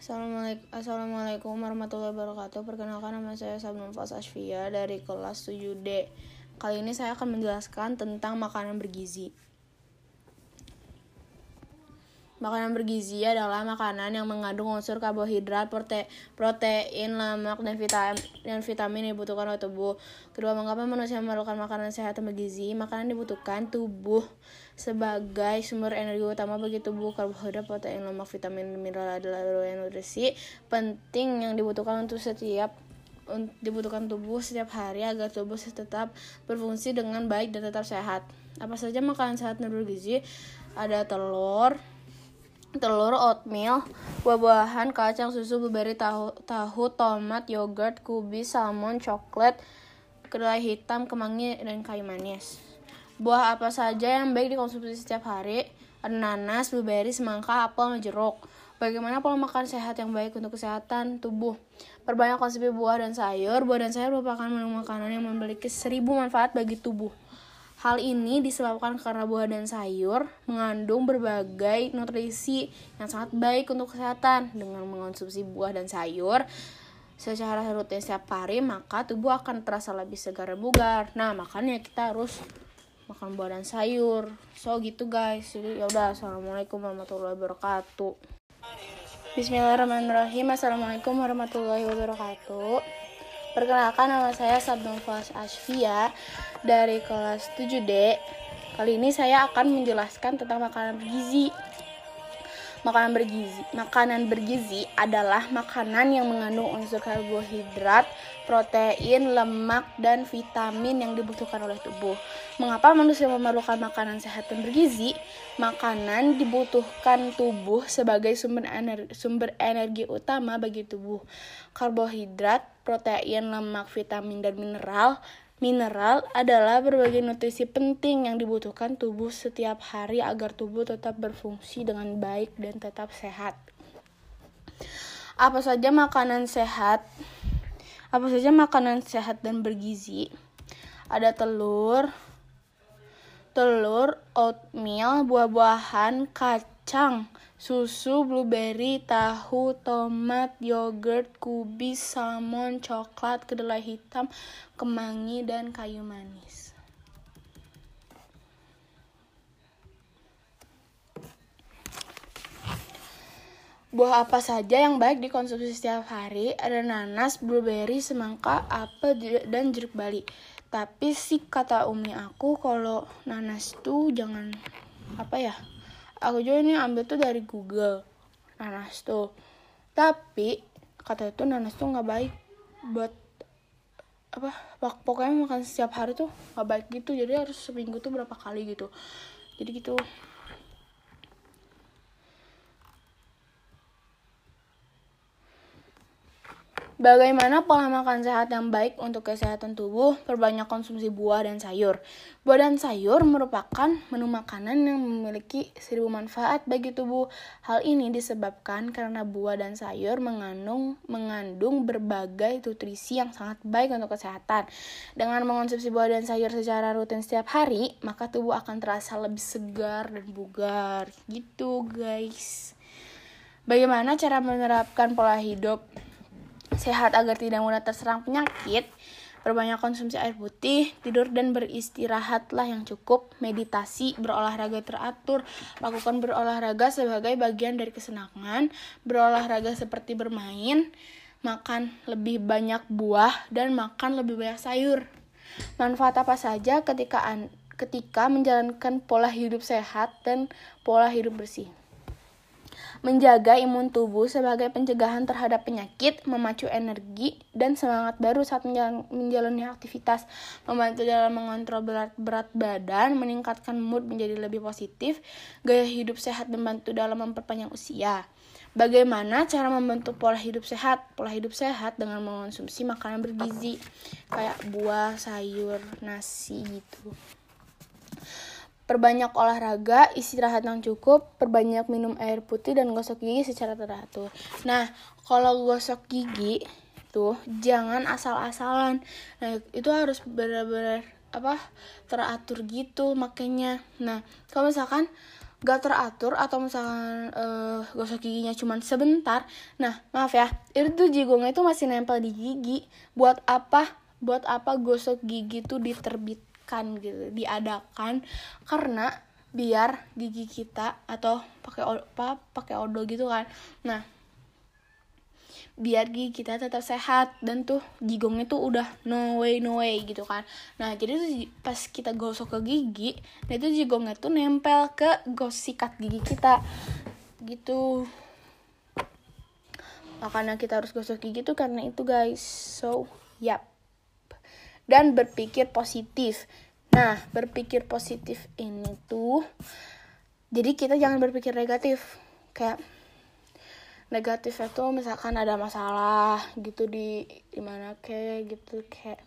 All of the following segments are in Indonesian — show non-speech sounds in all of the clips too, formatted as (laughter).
Assalamualaikum, Assalamualaikum warahmatullahi wabarakatuh. Perkenalkan nama saya Sabnul Fas Ashfia dari kelas 7D Kali ini saya akan menjelaskan tentang makanan bergizi Makanan bergizi adalah makanan yang mengandung unsur karbohidrat, prote protein, lemak, dan vitamin, dan vitamin yang dibutuhkan oleh tubuh. Kedua, mengapa manusia memerlukan makanan sehat dan bergizi? Makanan dibutuhkan tubuh sebagai sumber energi utama bagi tubuh. Karbohidrat, protein, lemak, vitamin, dan mineral adalah nutrisi penting yang dibutuhkan untuk setiap dibutuhkan tubuh setiap hari agar tubuh tetap berfungsi dengan baik dan tetap sehat. Apa saja makanan sehat dan bergizi? Ada telur, telur, oatmeal, buah-buahan, kacang, susu, blueberry, tahu, tahu, tomat, yogurt, kubis, salmon, coklat, kedelai hitam, kemangi, dan kayu manis. Buah apa saja yang baik dikonsumsi setiap hari? Ada nanas, blueberry, semangka, apel, dan jeruk. Bagaimana pola makan sehat yang baik untuk kesehatan tubuh? Perbanyak konsumsi buah dan sayur. Buah dan sayur merupakan menu makanan yang memiliki seribu manfaat bagi tubuh. Hal ini disebabkan karena buah dan sayur mengandung berbagai nutrisi yang sangat baik untuk kesehatan. Dengan mengonsumsi buah dan sayur secara rutin setiap hari, maka tubuh akan terasa lebih segar dan bugar. Nah, makanya kita harus makan buah dan sayur. So gitu guys. Jadi ya udah, assalamualaikum warahmatullahi wabarakatuh. Bismillahirrahmanirrahim. Assalamualaikum warahmatullahi wabarakatuh. Perkenalkan nama saya Sabdon Fas Ashfia dari kelas 7D. Kali ini saya akan menjelaskan tentang makanan bergizi. Makanan bergizi. Makanan bergizi adalah makanan yang mengandung unsur karbohidrat, protein, lemak, dan vitamin yang dibutuhkan oleh tubuh. Mengapa manusia memerlukan makanan sehat dan bergizi? Makanan dibutuhkan tubuh sebagai sumber energi, sumber energi utama bagi tubuh. Karbohidrat, protein, lemak, vitamin, dan mineral Mineral adalah berbagai nutrisi penting yang dibutuhkan tubuh setiap hari agar tubuh tetap berfungsi dengan baik dan tetap sehat. Apa saja makanan sehat? Apa saja makanan sehat dan bergizi? Ada telur, telur, oatmeal, buah-buahan, kacang, susu, blueberry, tahu, tomat, yogurt, kubis, salmon, coklat, kedelai hitam, kemangi, dan kayu manis. Buah apa saja yang baik dikonsumsi setiap hari? Ada nanas, blueberry, semangka, apel, dan jeruk bali. Tapi sih kata umi aku kalau nanas tuh jangan apa ya? aku juga ini ambil tuh dari Google nanas tuh. Tapi kata itu nanas tuh nggak baik buat apa pokoknya makan setiap hari tuh nggak baik gitu. Jadi harus seminggu tuh berapa kali gitu. Jadi gitu Bagaimana pola makan sehat yang baik untuk kesehatan tubuh? Perbanyak konsumsi buah dan sayur. Buah dan sayur merupakan menu makanan yang memiliki seribu manfaat bagi tubuh. Hal ini disebabkan karena buah dan sayur mengandung mengandung berbagai nutrisi yang sangat baik untuk kesehatan. Dengan mengonsumsi buah dan sayur secara rutin setiap hari, maka tubuh akan terasa lebih segar dan bugar. Gitu, guys. Bagaimana cara menerapkan pola hidup sehat agar tidak mudah terserang penyakit, perbanyak konsumsi air putih, tidur dan beristirahatlah yang cukup, meditasi, berolahraga teratur, lakukan berolahraga sebagai bagian dari kesenangan, berolahraga seperti bermain, makan lebih banyak buah dan makan lebih banyak sayur. Manfaat apa saja ketika ketika menjalankan pola hidup sehat dan pola hidup bersih menjaga imun tubuh sebagai pencegahan terhadap penyakit, memacu energi dan semangat baru saat menjalani aktivitas, membantu dalam mengontrol berat, berat badan, meningkatkan mood menjadi lebih positif, gaya hidup sehat membantu dalam memperpanjang usia. Bagaimana cara membentuk pola hidup sehat? Pola hidup sehat dengan mengonsumsi makanan bergizi kayak buah, sayur, nasi gitu. Perbanyak olahraga, istirahat yang cukup, perbanyak minum air putih dan gosok gigi secara teratur. Nah, kalau gosok gigi tuh jangan asal-asalan. Nah, itu harus benar-benar apa teratur gitu makanya. Nah, kalau misalkan gak teratur atau misalkan uh, gosok giginya cuma sebentar nah maaf ya itu jigongnya itu masih nempel di gigi buat apa buat apa gosok gigi itu diterbitkan gitu diadakan karena biar gigi kita atau pakai apa pakai odo gitu kan. Nah biar gigi kita tetap sehat dan tuh jigongnya tuh udah no way no way gitu kan. Nah jadi tuh pas kita gosok ke gigi nah itu jigongnya tuh nempel ke gosikat gigi kita gitu. Makanya kita harus gosok gigi tuh karena itu guys. So yap dan berpikir positif. Nah berpikir positif ini tuh jadi kita jangan berpikir negatif. Kayak negatif itu misalkan ada masalah gitu di di mana kayak gitu kayak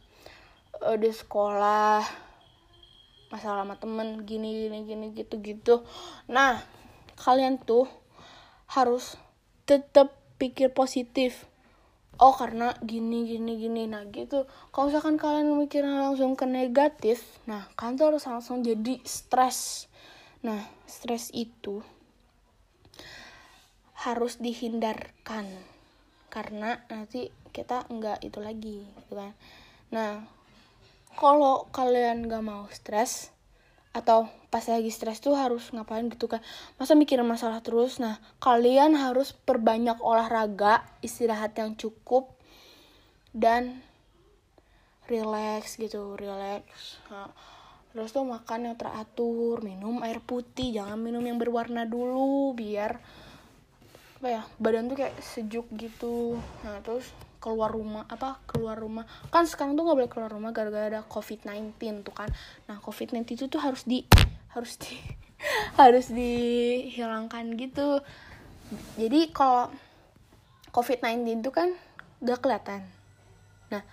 uh, di sekolah masalah sama temen gini gini gini gitu gitu. Nah kalian tuh harus tetap pikir positif oh karena gini gini gini. Nah gitu. Kalau misalkan kalian mikirnya langsung ke negatif nah kalian tuh harus langsung jadi stres. Nah stres itu harus dihindarkan. Karena nanti kita nggak itu lagi gitu kan. Nah kalau kalian nggak mau stres atau pas lagi stres tuh harus ngapain gitu kan. Masa mikirin masalah terus. Nah kalian harus perbanyak olahraga istirahat yang cukup dan relax gitu relax. Terus tuh makan yang teratur minum air putih jangan minum yang berwarna dulu biar apa ya badan tuh kayak sejuk gitu. Nah terus keluar rumah apa keluar rumah. Kan sekarang tuh nggak boleh keluar rumah gara-gara ada covid 19 tuh kan. Nah covid 19 itu tuh harus di harus di (laughs) harus dihilangkan gitu. Jadi kalau covid 19 itu kan gak kelihatan. Nah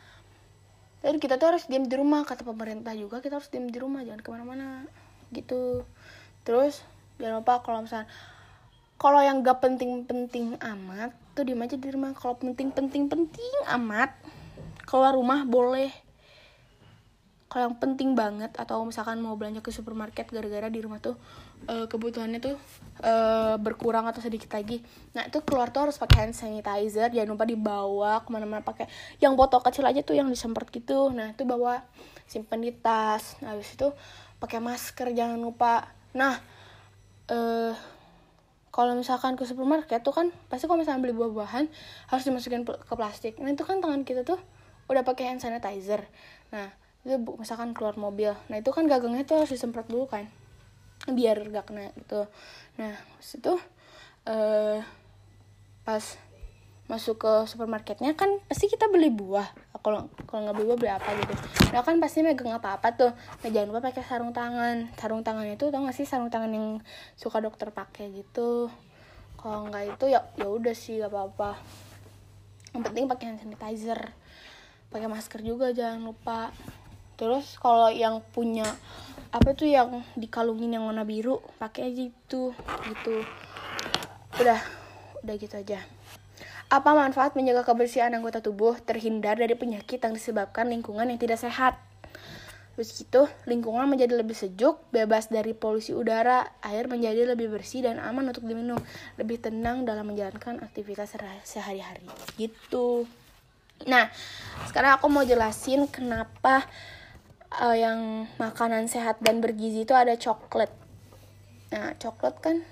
dan kita tuh harus diam di rumah kata pemerintah juga kita harus diam di rumah jangan ke mana-mana gitu. Terus jangan lupa kalau misalnya kalau yang gak penting-penting amat tuh di aja di rumah. Kalau penting-penting-penting amat keluar rumah boleh. Kalau yang penting banget atau misalkan mau belanja ke supermarket gara-gara di rumah tuh uh, kebutuhannya tuh uh, berkurang atau sedikit lagi. Nah itu keluar tuh harus pakai hand sanitizer. Jangan lupa dibawa ke mana-mana pakai yang botol kecil aja tuh yang disemprot gitu. Nah itu bawa simpen di tas. Nah habis itu pakai masker jangan lupa. Nah eh kalau misalkan ke supermarket tuh kan pasti kalau misalnya beli buah-buahan harus dimasukin ke plastik. Nah itu kan tangan kita tuh udah pakai hand sanitizer. Nah itu misalkan keluar mobil. Nah itu kan gagangnya tuh harus disemprot dulu kan biar gak kena gitu. Nah itu uh, pas masuk ke supermarketnya kan pasti kita beli buah. Kalau kalau nggak beli buah beli apa gitu. Nah kan pasti megang apa apa tuh. Nah jangan lupa pakai sarung tangan. Sarung tangan itu tau gak sih sarung tangan yang suka dokter pakai gitu? Kalau nggak itu ya ya udah sih gak apa apa yang penting pakai hand sanitizer. Pakai masker juga jangan lupa. Terus kalau yang punya apa tuh yang dikalungin yang warna biru pakai aja itu gitu. Udah udah gitu aja apa manfaat menjaga kebersihan anggota tubuh terhindar dari penyakit yang disebabkan lingkungan yang tidak sehat? Terus gitu, lingkungan menjadi lebih sejuk, bebas dari polusi udara, air menjadi lebih bersih dan aman untuk diminum, lebih tenang dalam menjalankan aktivitas sehari-hari. Gitu. Nah, sekarang aku mau jelasin kenapa uh, yang makanan sehat dan bergizi itu ada coklat. Nah, coklat kan?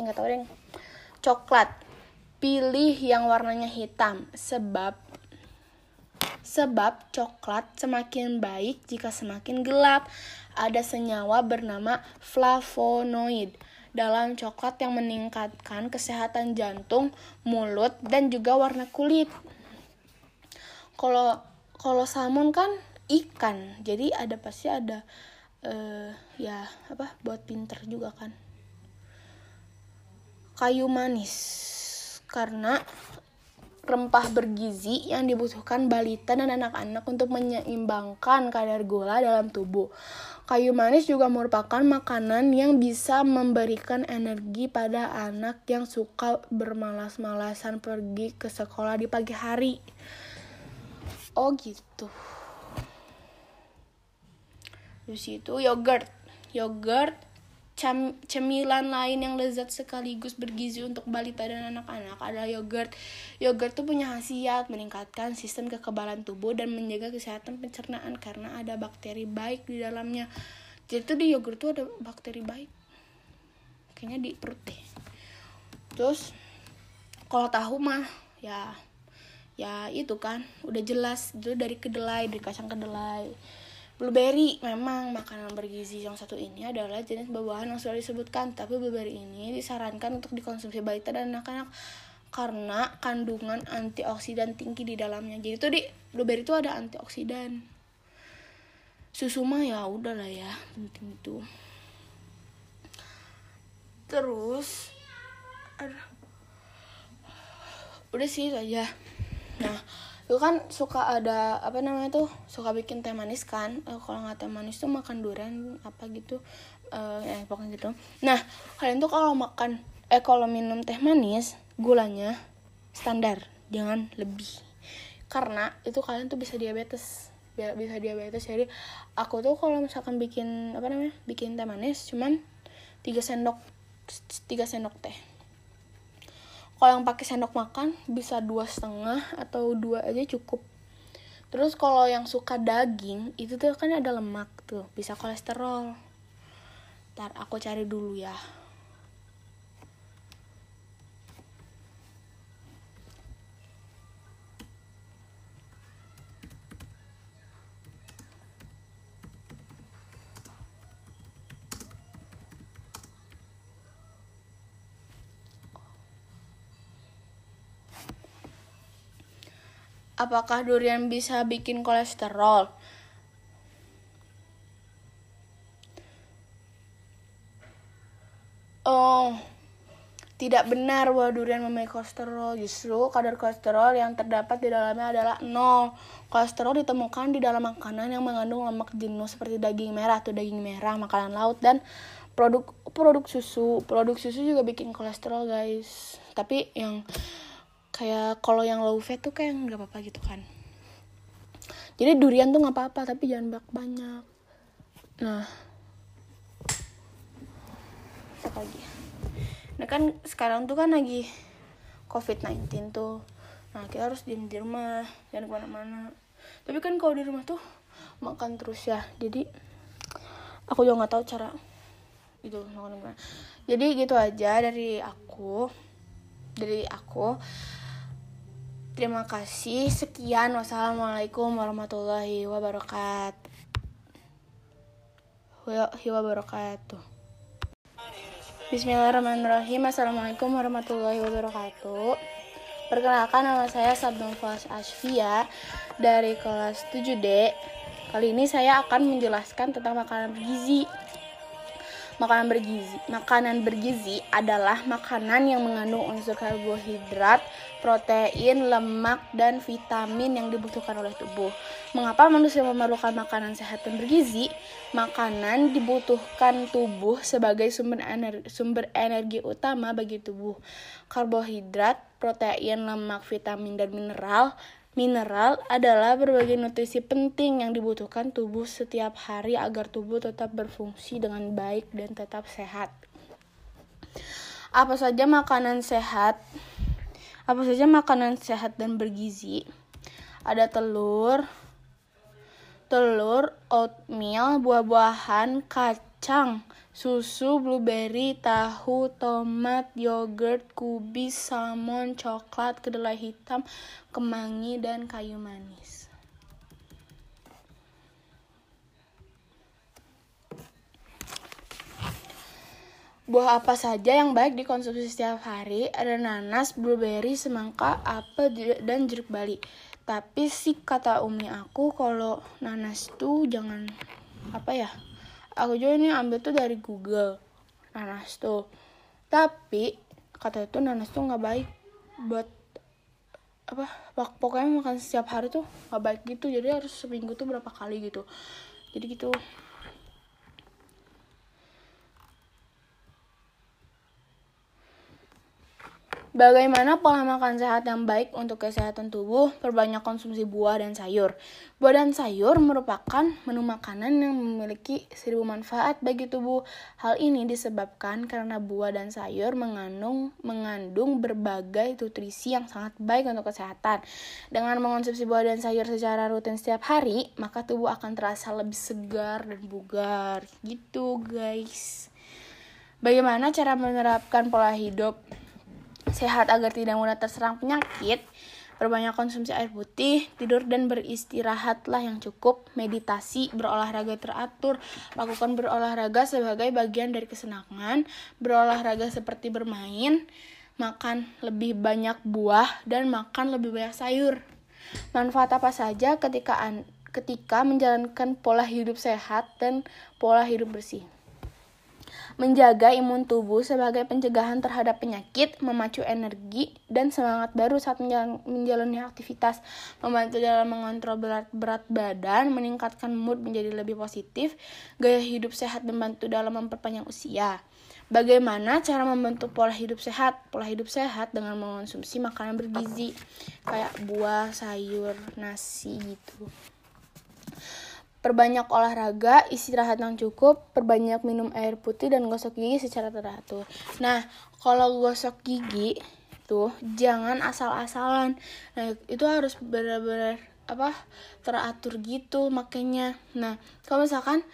Enggak tahu deh. Coklat pilih yang warnanya hitam sebab sebab coklat semakin baik jika semakin gelap. Ada senyawa bernama flavonoid dalam coklat yang meningkatkan kesehatan jantung, mulut, dan juga warna kulit. Kalau kalau salmon kan ikan, jadi ada pasti ada uh, ya apa buat pinter juga kan. Kayu manis karena rempah bergizi yang dibutuhkan balita dan anak-anak untuk menyeimbangkan kadar gula dalam tubuh. Kayu manis juga merupakan makanan yang bisa memberikan energi pada anak yang suka bermalas-malasan pergi ke sekolah di pagi hari. Oh gitu. Terus itu yogurt. Yogurt cam cemilan lain yang lezat sekaligus bergizi untuk balita dan anak-anak adalah yogurt. Yogurt tuh punya khasiat meningkatkan sistem kekebalan tubuh dan menjaga kesehatan pencernaan karena ada bakteri baik di dalamnya. Jadi tuh di yogurt tuh ada bakteri baik. Kayaknya di perut deh. Terus kalau tahu mah ya ya itu kan udah jelas itu dari kedelai dari kacang kedelai Blueberry memang makanan bergizi yang satu ini adalah jenis buah-buahan yang sudah disebutkan, tapi blueberry ini disarankan untuk dikonsumsi balita dan anak-anak karena kandungan antioksidan tinggi di dalamnya. Jadi tuh di blueberry itu ada antioksidan. Susu mah ya udahlah ya, penting itu. Terus ada udah sih itu aja. Nah, lu kan suka ada apa namanya tuh suka bikin teh manis kan. Eh, kalau nggak teh manis tuh makan durian apa gitu. Eh, eh pokoknya gitu. Nah kalian tuh kalau makan eh kalau minum teh manis gulanya standar jangan lebih. Karena itu kalian tuh bisa diabetes. Bisa diabetes. Jadi aku tuh kalau misalkan bikin apa namanya bikin teh manis cuman tiga sendok tiga sendok teh kalau yang pakai sendok makan bisa dua setengah atau dua aja cukup. Terus kalau yang suka daging itu tuh kan ada lemak tuh bisa kolesterol. Ntar aku cari dulu ya Apakah durian bisa bikin kolesterol? Oh, tidak benar bahwa durian memiliki kolesterol. Justru kadar kolesterol yang terdapat di dalamnya adalah nol. Kolesterol ditemukan di dalam makanan yang mengandung lemak jenuh seperti daging merah atau daging merah, makanan laut dan produk produk susu. Produk susu juga bikin kolesterol, guys. Tapi yang kayak kalau yang low fat tuh kayak nggak apa-apa gitu kan. Jadi durian tuh nggak apa-apa tapi jangan banyak banyak. Nah. Apa lagi? Nah kan sekarang tuh kan lagi covid 19 tuh. Nah kita harus diem di rumah jangan ke mana-mana. Tapi kan kalau di rumah tuh makan terus ya. Jadi aku juga nggak tahu cara itu makan jadi gitu aja dari aku dari aku Terima kasih. Sekian. Wassalamualaikum warahmatullahi wabarakatuh. wabarakatuh. Bismillahirrahmanirrahim. Assalamualaikum warahmatullahi wabarakatuh. Perkenalkan nama saya Sabdon Fas Asfia dari kelas 7D. Kali ini saya akan menjelaskan tentang makanan bergizi. Makanan bergizi, makanan bergizi adalah makanan yang mengandung unsur karbohidrat, protein, lemak, dan vitamin yang dibutuhkan oleh tubuh. Mengapa manusia memerlukan makanan sehat dan bergizi? Makanan dibutuhkan tubuh sebagai sumber energi, sumber energi utama bagi tubuh. Karbohidrat, protein, lemak, vitamin, dan mineral Mineral adalah berbagai nutrisi penting yang dibutuhkan tubuh setiap hari agar tubuh tetap berfungsi dengan baik dan tetap sehat. Apa saja makanan sehat? Apa saja makanan sehat dan bergizi? Ada telur, telur, oatmeal, buah-buahan, kacang, susu, blueberry, tahu, tomat, yogurt, kubis, salmon, coklat, kedelai hitam, kemangi, dan kayu manis. Buah apa saja yang baik dikonsumsi setiap hari? Ada nanas, blueberry, semangka, apel, dan jeruk bali. Tapi sih kata umi aku kalau nanas tuh jangan apa ya aku juga ini ambil tuh dari Google nanas tuh. Tapi kata itu nanas tuh nggak baik buat apa pokoknya makan setiap hari tuh nggak baik gitu. Jadi harus seminggu tuh berapa kali gitu. Jadi gitu Bagaimana pola makan sehat yang baik untuk kesehatan tubuh? Perbanyak konsumsi buah dan sayur. Buah dan sayur merupakan menu makanan yang memiliki seribu manfaat bagi tubuh. Hal ini disebabkan karena buah dan sayur mengandung mengandung berbagai nutrisi yang sangat baik untuk kesehatan. Dengan mengonsumsi buah dan sayur secara rutin setiap hari, maka tubuh akan terasa lebih segar dan bugar. Gitu, guys. Bagaimana cara menerapkan pola hidup sehat agar tidak mudah terserang penyakit, perbanyak konsumsi air putih, tidur dan beristirahatlah yang cukup, meditasi, berolahraga teratur, lakukan berolahraga sebagai bagian dari kesenangan, berolahraga seperti bermain, makan lebih banyak buah dan makan lebih banyak sayur. Manfaat apa saja ketika ketika menjalankan pola hidup sehat dan pola hidup bersih menjaga imun tubuh sebagai pencegahan terhadap penyakit, memacu energi dan semangat baru saat menjalani aktivitas, membantu dalam mengontrol berat, berat badan, meningkatkan mood menjadi lebih positif, gaya hidup sehat membantu dalam memperpanjang usia. Bagaimana cara membentuk pola hidup sehat? Pola hidup sehat dengan mengonsumsi makanan bergizi kayak buah, sayur, nasi gitu. Perbanyak olahraga, istirahat yang cukup, perbanyak minum air putih dan gosok gigi secara teratur. Nah, kalau gosok gigi tuh jangan asal-asalan. Nah, itu harus benar-benar apa? teratur gitu makanya. Nah, kalau misalkan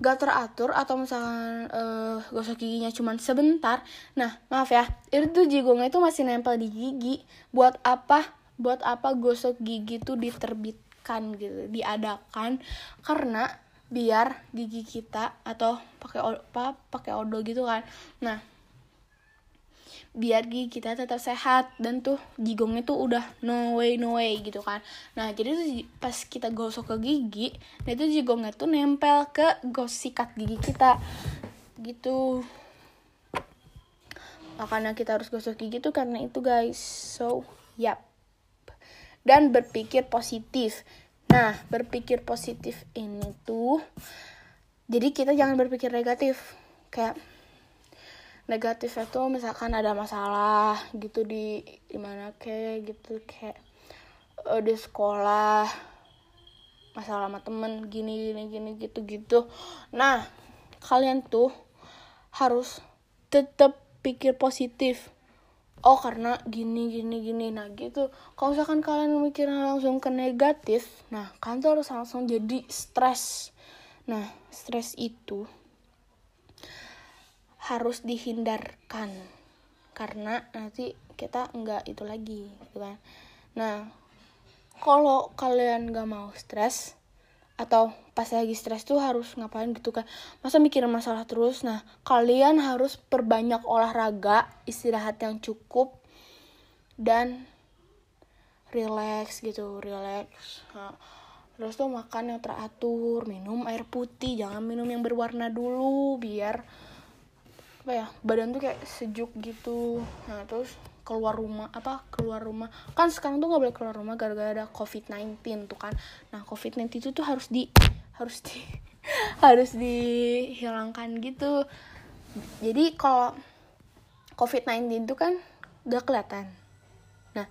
gak teratur atau misalkan uh, gosok giginya cuma sebentar, nah maaf ya, itu jigongnya itu masih nempel di gigi. Buat apa? Buat apa gosok gigi tuh diterbit diadakan gitu diadakan karena biar gigi kita atau pakai apa pakai odo gitu kan. Nah biar gigi kita tetap sehat dan tuh jigongnya tuh udah no way no way gitu kan. Nah jadi tuh pas kita gosok ke gigi nah itu jigongnya tuh nempel ke gos sikat gigi kita gitu. Makanya kita harus gosok gigi tuh karena itu guys. So yap dan berpikir positif. Nah, berpikir positif ini tuh jadi kita jangan berpikir negatif. Kayak negatif itu misalkan ada masalah gitu di di mana kayak gitu kayak uh, di sekolah masalah sama temen gini gini gini gitu gitu nah kalian tuh harus tetap pikir positif oh karena gini gini gini. Nah gitu. Kalau misalkan kalian mikirnya langsung ke negatif nah kalian tuh harus langsung jadi stres. Nah stres itu harus dihindarkan. Karena nanti kita nggak itu lagi gitu kan. Nah kalau kalian nggak mau stres atau pas lagi stres tuh harus ngapain gitu kan. Masa mikirin masalah terus. Nah kalian harus perbanyak olahraga istirahat yang cukup dan relax gitu relax. Nah, terus tuh makan yang teratur minum air putih jangan minum yang berwarna dulu biar apa ya badan tuh kayak sejuk gitu. Nah terus keluar rumah apa keluar rumah. Kan sekarang tuh nggak boleh keluar rumah gara-gara ada covid 19 tuh kan. Nah covid 19 itu tuh harus di harus di (laughs) harus dihilangkan gitu. Jadi kalau covid 19 tuh kan gak kelihatan. Nah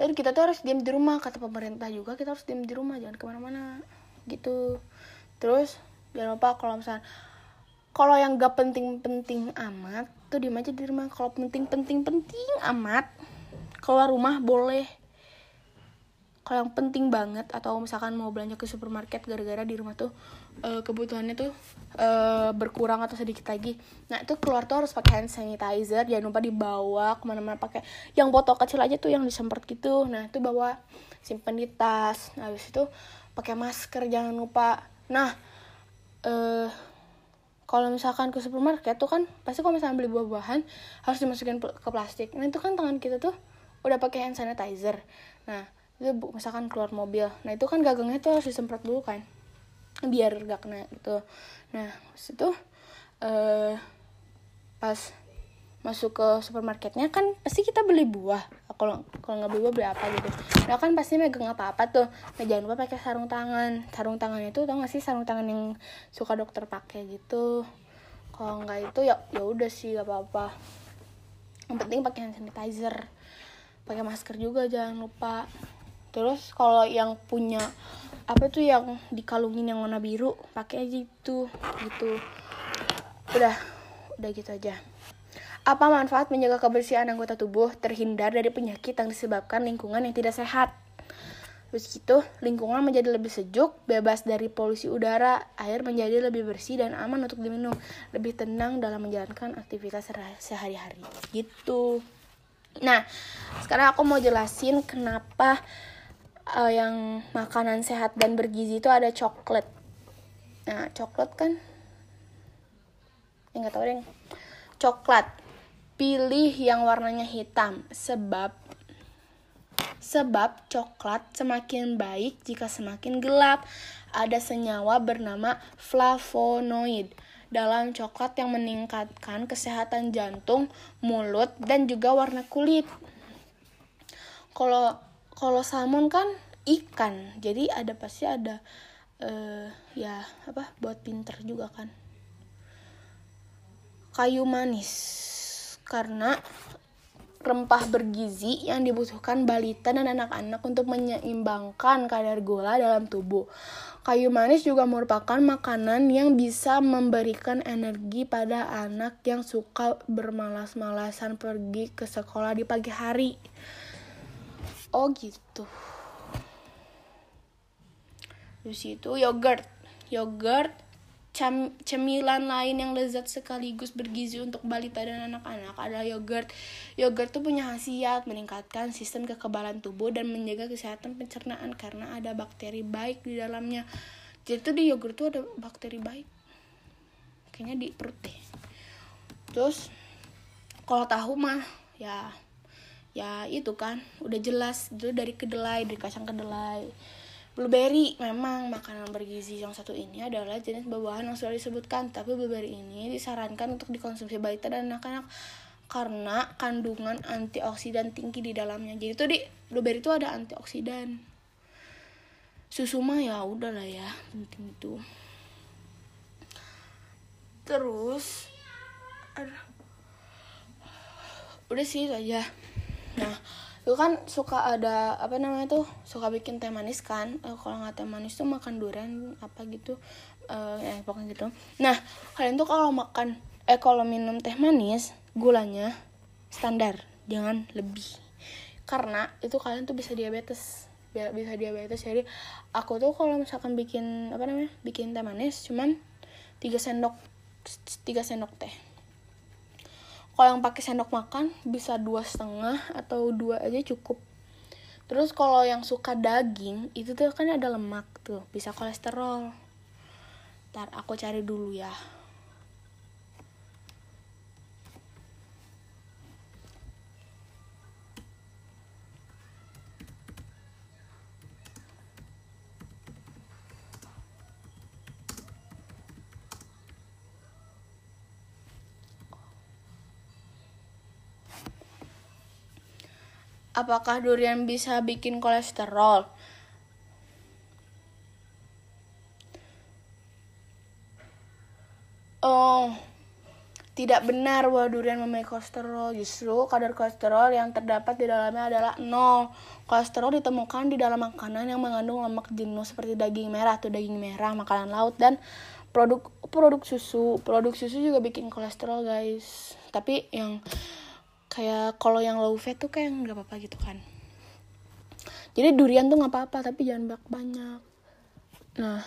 dan kita tuh harus diam di rumah kata pemerintah juga kita harus diam di rumah jangan ke mana-mana gitu. Terus jangan lupa kalau misalnya kalau yang gak penting-penting amat tuh diem aja di rumah. Kalau penting-penting-penting amat. Keluar rumah boleh. Kalau yang penting banget atau misalkan mau belanja ke supermarket gara-gara di rumah tuh uh, kebutuhannya tuh uh, berkurang atau sedikit lagi. Nah itu keluar tuh harus pakai hand sanitizer. Jangan lupa dibawa ke mana-mana pakai yang botol kecil aja tuh yang disemprot gitu. Nah itu bawa simpen di tas. Nah habis itu pakai masker jangan lupa. Nah eh uh, kalau misalkan ke supermarket tuh kan pasti kalau misalnya beli buah-buahan harus dimasukin ke plastik. Nah itu kan tangan kita tuh udah pakai hand sanitizer. Nah itu misalkan keluar mobil. Nah itu kan gagangnya tuh harus disemprot dulu kan biar gak kena gitu. Nah itu uh, pas masuk ke supermarketnya kan pasti kita beli buah. Kalau kalau nggak beli buah beli apa gitu. Nah kan pasti megang apa apa tuh. Nah jangan lupa pakai sarung tangan. Sarung tangan itu tau gak sih sarung tangan yang suka dokter pakai gitu? Kalau nggak itu ya ya udah sih gak apa apa yang penting pakai hand sanitizer. Pakai masker juga jangan lupa. Terus kalau yang punya apa tuh yang dikalungin yang warna biru pakai aja itu gitu. Udah udah gitu aja apa manfaat menjaga kebersihan anggota tubuh terhindar dari penyakit yang disebabkan lingkungan yang tidak sehat Terus gitu, lingkungan menjadi lebih sejuk, bebas dari polusi udara, air menjadi lebih bersih dan aman untuk diminum, lebih tenang dalam menjalankan aktivitas sehari-hari. Gitu. Nah, sekarang aku mau jelasin kenapa uh, yang makanan sehat dan bergizi itu ada coklat. Nah, coklat kan enggak tahu deh. Coklat. Pilih yang warnanya hitam sebab Sebab coklat semakin baik jika semakin gelap. Ada senyawa bernama flavonoid dalam coklat yang meningkatkan kesehatan jantung, mulut, dan juga warna kulit. Kalau kalau salmon kan ikan, jadi ada pasti ada uh, ya apa buat pinter juga kan. Kayu manis karena rempah bergizi yang dibutuhkan balita dan anak-anak untuk menyeimbangkan kadar gula dalam tubuh. Kayu manis juga merupakan makanan yang bisa memberikan energi pada anak yang suka bermalas-malasan pergi ke sekolah di pagi hari. Oh gitu. Terus itu yogurt. Yogurt Cam cemilan lain yang lezat sekaligus bergizi untuk balita dan anak-anak adalah yogurt. Yogurt tuh punya khasiat meningkatkan sistem kekebalan tubuh dan menjaga kesehatan pencernaan karena ada bakteri baik di dalamnya. Jadi tuh di yogurt tuh ada bakteri baik. Kayaknya di perut deh. Terus kalau tahu mah ya ya itu kan udah jelas itu dari kedelai dari kacang kedelai Blueberry memang makanan bergizi yang satu ini adalah jenis buah-buahan yang sudah disebutkan, tapi blueberry ini disarankan untuk dikonsumsi balita dan anak-anak karena kandungan antioksidan tinggi di dalamnya. Jadi tuh di blueberry itu ada antioksidan. Susu mah ya udahlah ya, penting itu. Terus ada udah sih aja. Nah, lu kan suka ada apa namanya tuh suka bikin teh manis kan. Uh, kalau nggak teh manis tuh makan durian apa gitu. Uh, pokoknya gitu. Nah kalian tuh kalau makan eh kalau minum teh manis gulanya standar jangan lebih. Karena itu kalian tuh bisa diabetes bisa diabetes. Jadi aku tuh kalau misalkan bikin apa namanya bikin teh manis cuman tiga sendok tiga sendok teh kalau yang pakai sendok makan bisa dua setengah atau dua aja cukup. Terus kalau yang suka daging itu tuh kan ada lemak tuh bisa kolesterol. Ntar aku cari dulu ya Apakah durian bisa bikin kolesterol? Oh, tidak benar bahwa durian memiliki kolesterol. Justru kadar kolesterol yang terdapat di dalamnya adalah nol. Kolesterol ditemukan di dalam makanan yang mengandung lemak jenuh seperti daging merah atau daging merah, makanan laut dan produk produk susu. Produk susu juga bikin kolesterol, guys. Tapi yang kayak kalau yang low fat tuh kayak nggak apa-apa gitu kan. Jadi durian tuh nggak apa-apa tapi jangan banyak banyak. Nah.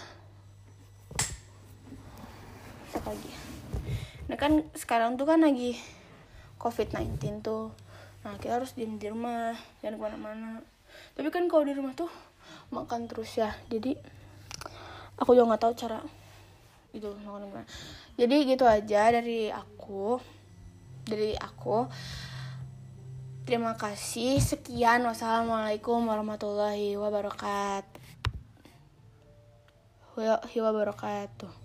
Apa lagi? Nah kan sekarang tuh kan lagi covid 19 tuh. Nah kita harus diem di rumah jangan ke mana-mana. Tapi kan kalau di rumah tuh makan terus ya. Jadi aku juga nggak tahu cara itu makan gimana. Jadi gitu aja dari aku. Dari aku Terima kasih. Sekian. Wassalamualaikum warahmatullahi wabarakatuh. wabarakatuh.